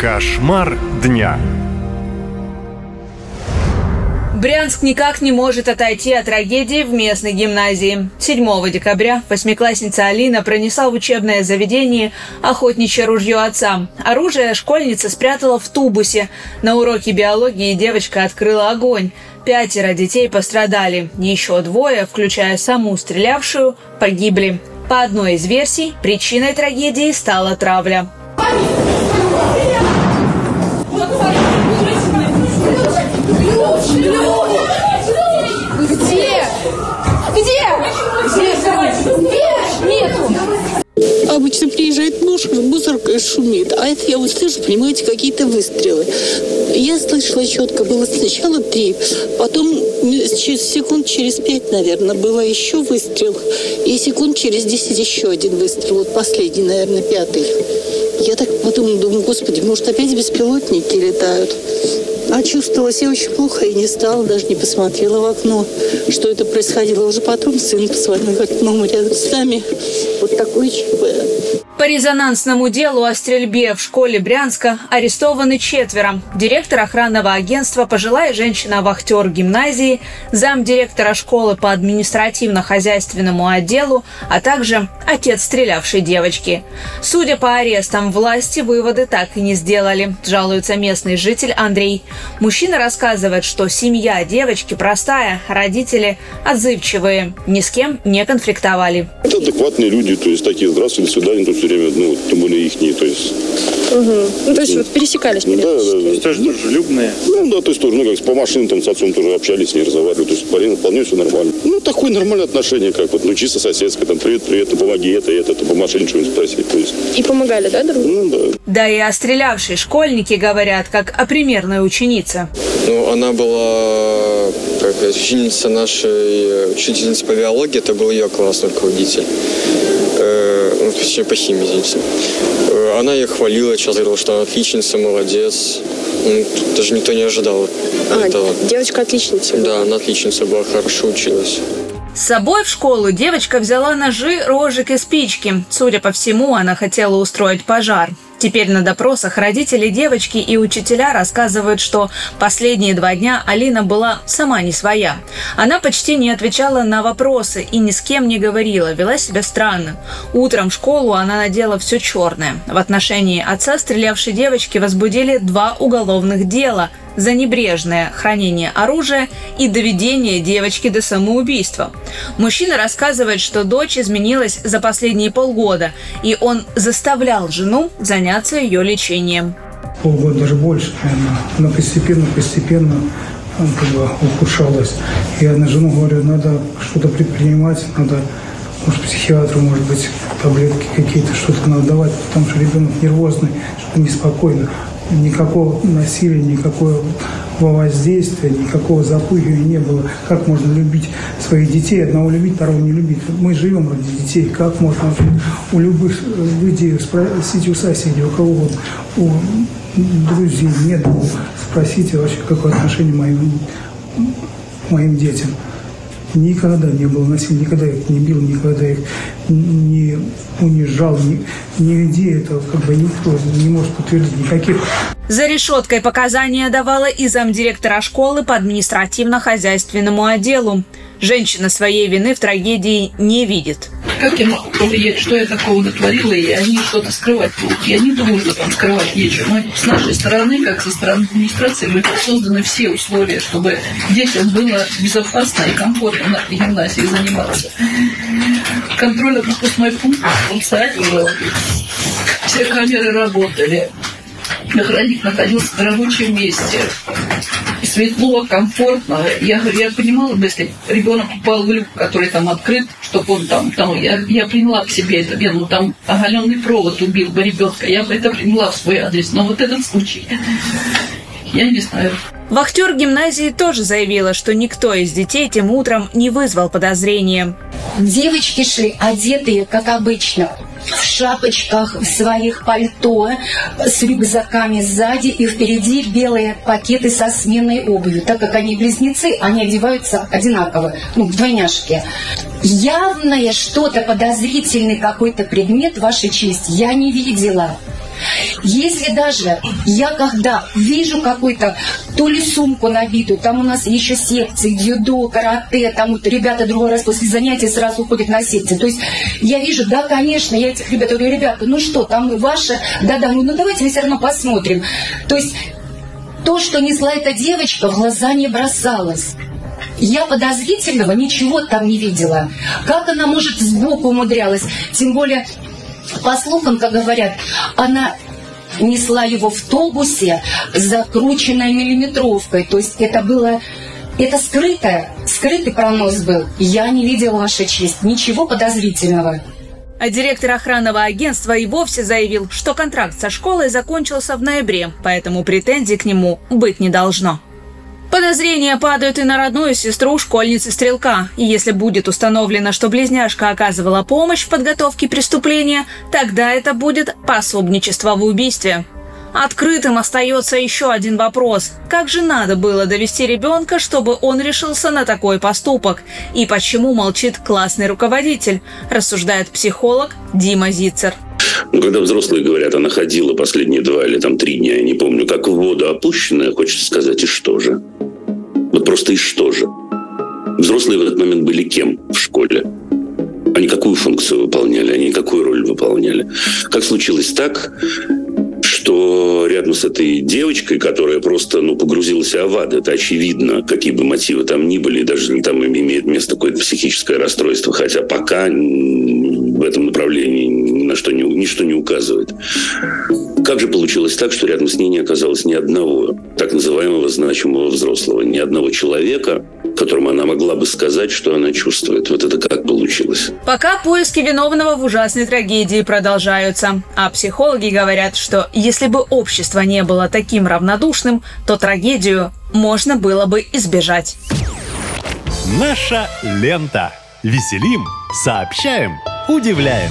Кошмар дня. Брянск никак не может отойти от трагедии в местной гимназии. 7 декабря восьмиклассница Алина пронесла в учебное заведение охотничье ружье отца. Оружие школьница спрятала в тубусе. На уроке биологии девочка открыла огонь. Пятеро детей пострадали. Еще двое, включая саму стрелявшую, погибли. По одной из версий, причиной трагедии стала травля. Где? Где? Где? Нету. Обычно приезжает муж, мусорка шумит, а это я вот слышу, понимаете, какие-то выстрелы. Я слышала четко, было сначала три, потом через секунд через пять, наверное, было еще выстрел, и секунд через десять еще один выстрел, вот последний, наверное, пятый. Я так потом думаю, господи, может опять беспилотники летают? А чувствовала себя очень плохо и не стала, даже не посмотрела в окно, что это происходило. Уже потом сын позвонил, говорит, мама рядом с нами. Вот такой ЧП. По резонансному делу о стрельбе в школе Брянска арестованы четверо. Директор охранного агентства, пожилая женщина-вахтер гимназии, замдиректора школы по административно-хозяйственному отделу, а также отец стрелявшей девочки. Судя по арестам, власти выводы так и не сделали, жалуется местный житель Андрей. Мужчина рассказывает, что семья девочки простая, родители отзывчивые, ни с кем не конфликтовали. Это адекватные люди, то есть такие здравствуйте, до свидания, тут все время, ну, тем более их, то есть... Ну, то есть вот пересекались Да, да, да. Тоже дружелюбные. Ну, да, то есть тоже, ну, как по машинам там с отцом тоже общались, не разговаривали, то есть вполне, вполне все нормально. Ну, такое нормальное отношение, как вот, ну, чисто соседское, там, привет, привет, ну, помоги это, это, это, по машине что-нибудь спросить, то есть, И помогали, да, друг другу? ну, да. Да и о стрелявшей школьнике говорят, как о примерной ученице. Ну, она была как ученица нашей учительницы по биологии, это был ее классный руководитель. Ну, точнее, по химии, извините. Э, Она ее хвалила, сейчас говорила, что она отличница, молодец. Ну, тут даже никто не ожидал А, этого. девочка отличница. Да, она отличница была, хорошо училась. С собой в школу девочка взяла ножи, рожек и спички. Судя по всему, она хотела устроить пожар. Теперь на допросах родители девочки и учителя рассказывают, что последние два дня Алина была сама не своя. Она почти не отвечала на вопросы и ни с кем не говорила, вела себя странно. Утром в школу она надела все черное. В отношении отца стрелявшей девочки возбудили два уголовных дела за небрежное хранение оружия и доведение девочки до самоубийства. Мужчина рассказывает, что дочь изменилась за последние полгода, и он заставлял жену заняться ее лечением. полгода, даже больше, наверное. Она постепенно, постепенно как бы ухудшалась. Я на жену говорю, надо что-то предпринимать, надо, может, психиатру, может быть, таблетки какие-то, что-то надо давать, потому что ребенок нервозный, что-то неспокойно. Никакого насилия, никакого воздействия, никакого запугивания не было. Как можно любить своих детей, одного любить, второго не любить? Мы живем ради детей. Как можно у любых людей спросить у соседей, у кого вот, у друзей, нет, спросите вообще, какое отношение моим, моим детям. Никогда не было насилия, никогда их не бил, никогда их не унижал, ни, нигде это как бы никто не может подтвердить никаких За решеткой показания давала и замдиректора школы по административно-хозяйственному отделу. Женщина своей вины в трагедии не видит. Как я могу повлиять, что я такого натворила, и они что-то скрывать будут? Я не думаю, что там скрывать нечего. Мы с нашей стороны, как со стороны администрации, мы созданы все условия, чтобы детям было безопасно и комфортно на гимназии заниматься. Контрольно-пропускной пункт функционировал. Все камеры работали. Охранник находился в рабочем месте. Светло, комфортно. Я я понимала бы, если ребенок упал в люк, который там открыт, чтобы он там, там я, я приняла к себе это, ну там оголенный провод убил бы ребенка, я бы это приняла в свой адрес. Но вот этот случай, я не знаю. Вахтер гимназии тоже заявила, что никто из детей тем утром не вызвал подозрения. Девочки шли одетые, как обычно, в шапочках, в своих пальто, с рюкзаками сзади и впереди белые пакеты со сменной обувью. Так как они близнецы, они одеваются одинаково, ну, в двойняшки. Явное что-то, подозрительный какой-то предмет, Ваша честь, я не видела. Если даже я когда вижу какую-то то ли сумку набитую, там у нас еще секции, дзюдо, карате, там вот ребята другой раз после занятия сразу уходят на секции. То есть я вижу, да, конечно, я этих ребят говорю, ребята, ну что, там ваше, да-да, ну, ну давайте мы все равно посмотрим. То есть то, что несла эта девочка, в глаза не бросалось. Я подозрительного ничего там не видела. Как она, может, сбоку умудрялась? Тем более, по слухам, как говорят, она несла его в толбусе с закрученной миллиметровкой. То есть это было... Это скрытое, скрытый пронос был. Я не видела, Ваша честь, ничего подозрительного. А директор охранного агентства и вовсе заявил, что контракт со школой закончился в ноябре, поэтому претензий к нему быть не должно. Подозрения падают и на родную сестру школьницы Стрелка. И если будет установлено, что близняшка оказывала помощь в подготовке преступления, тогда это будет пособничество в убийстве. Открытым остается еще один вопрос. Как же надо было довести ребенка, чтобы он решился на такой поступок? И почему молчит классный руководитель? Рассуждает психолог Дима Зицер. Ну, когда взрослые говорят, она ходила последние два или там три дня, я не помню, как в воду опущенная, хочется сказать, и что же? Вот просто и что же? Взрослые в этот момент были кем в школе? Они какую функцию выполняли? Они какую роль выполняли? Как случилось так, что рядом с этой девочкой, которая просто ну, погрузилась в ад, это очевидно, какие бы мотивы там ни были, даже там имеет место какое-то психическое расстройство, хотя пока в этом направлении ни на что не, ничто не указывает. Как же получилось так, что рядом с ней не оказалось ни одного так называемого значимого взрослого, ни одного человека, которому она могла бы сказать, что она чувствует. Вот это как получилось. Пока поиски виновного в ужасной трагедии продолжаются. А психологи говорят, что если бы общество не было таким равнодушным, то трагедию можно было бы избежать. Наша лента. Веселим, сообщаем, удивляем.